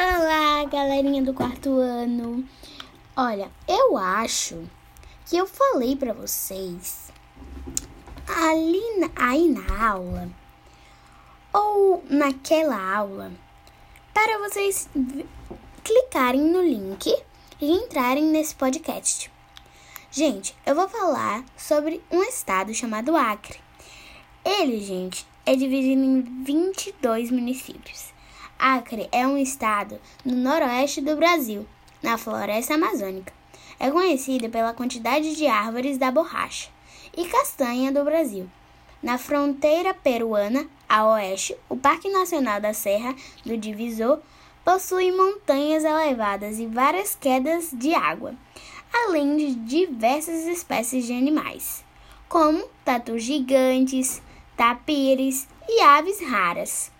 Olá, galerinha do quarto ano. Olha, eu acho que eu falei para vocês ali na, aí na aula ou naquela aula para vocês clicarem no link e entrarem nesse podcast. Gente, eu vou falar sobre um estado chamado Acre. Ele, gente, é dividido em 22 municípios. Acre é um estado no noroeste do Brasil, na floresta amazônica. É conhecido pela quantidade de árvores da borracha e castanha do Brasil. Na fronteira peruana, a oeste, o Parque Nacional da Serra do Divisor possui montanhas elevadas e várias quedas de água, além de diversas espécies de animais, como tatus gigantes, tapires e aves raras.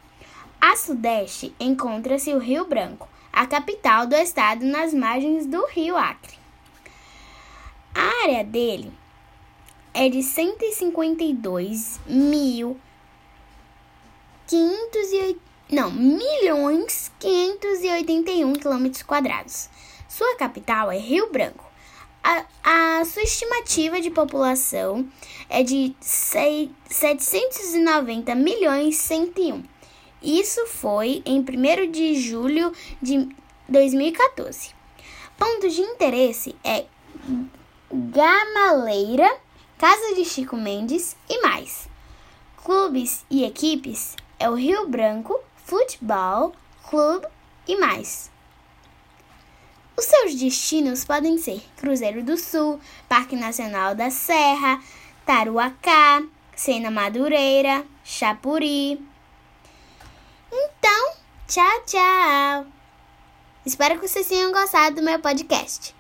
A sudeste encontra-se o Rio Branco, a capital do estado nas margens do Rio Acre. A área dele é de 152 mil 500 não, milhões 581 quilômetros quadrados. Sua capital é Rio Branco. A, a sua estimativa de população é de 6, 790 milhões 101 isso foi em 1 de julho de 2014. Ponto de interesse é Gamaleira, Casa de Chico Mendes e mais. Clubes e equipes é o Rio Branco Futebol Clube e mais. Os seus destinos podem ser Cruzeiro do Sul, Parque Nacional da Serra, Taruacá, Sena Madureira, Chapuri, tchau, tchau! Espero que vocês tenham gostado do meu podcast.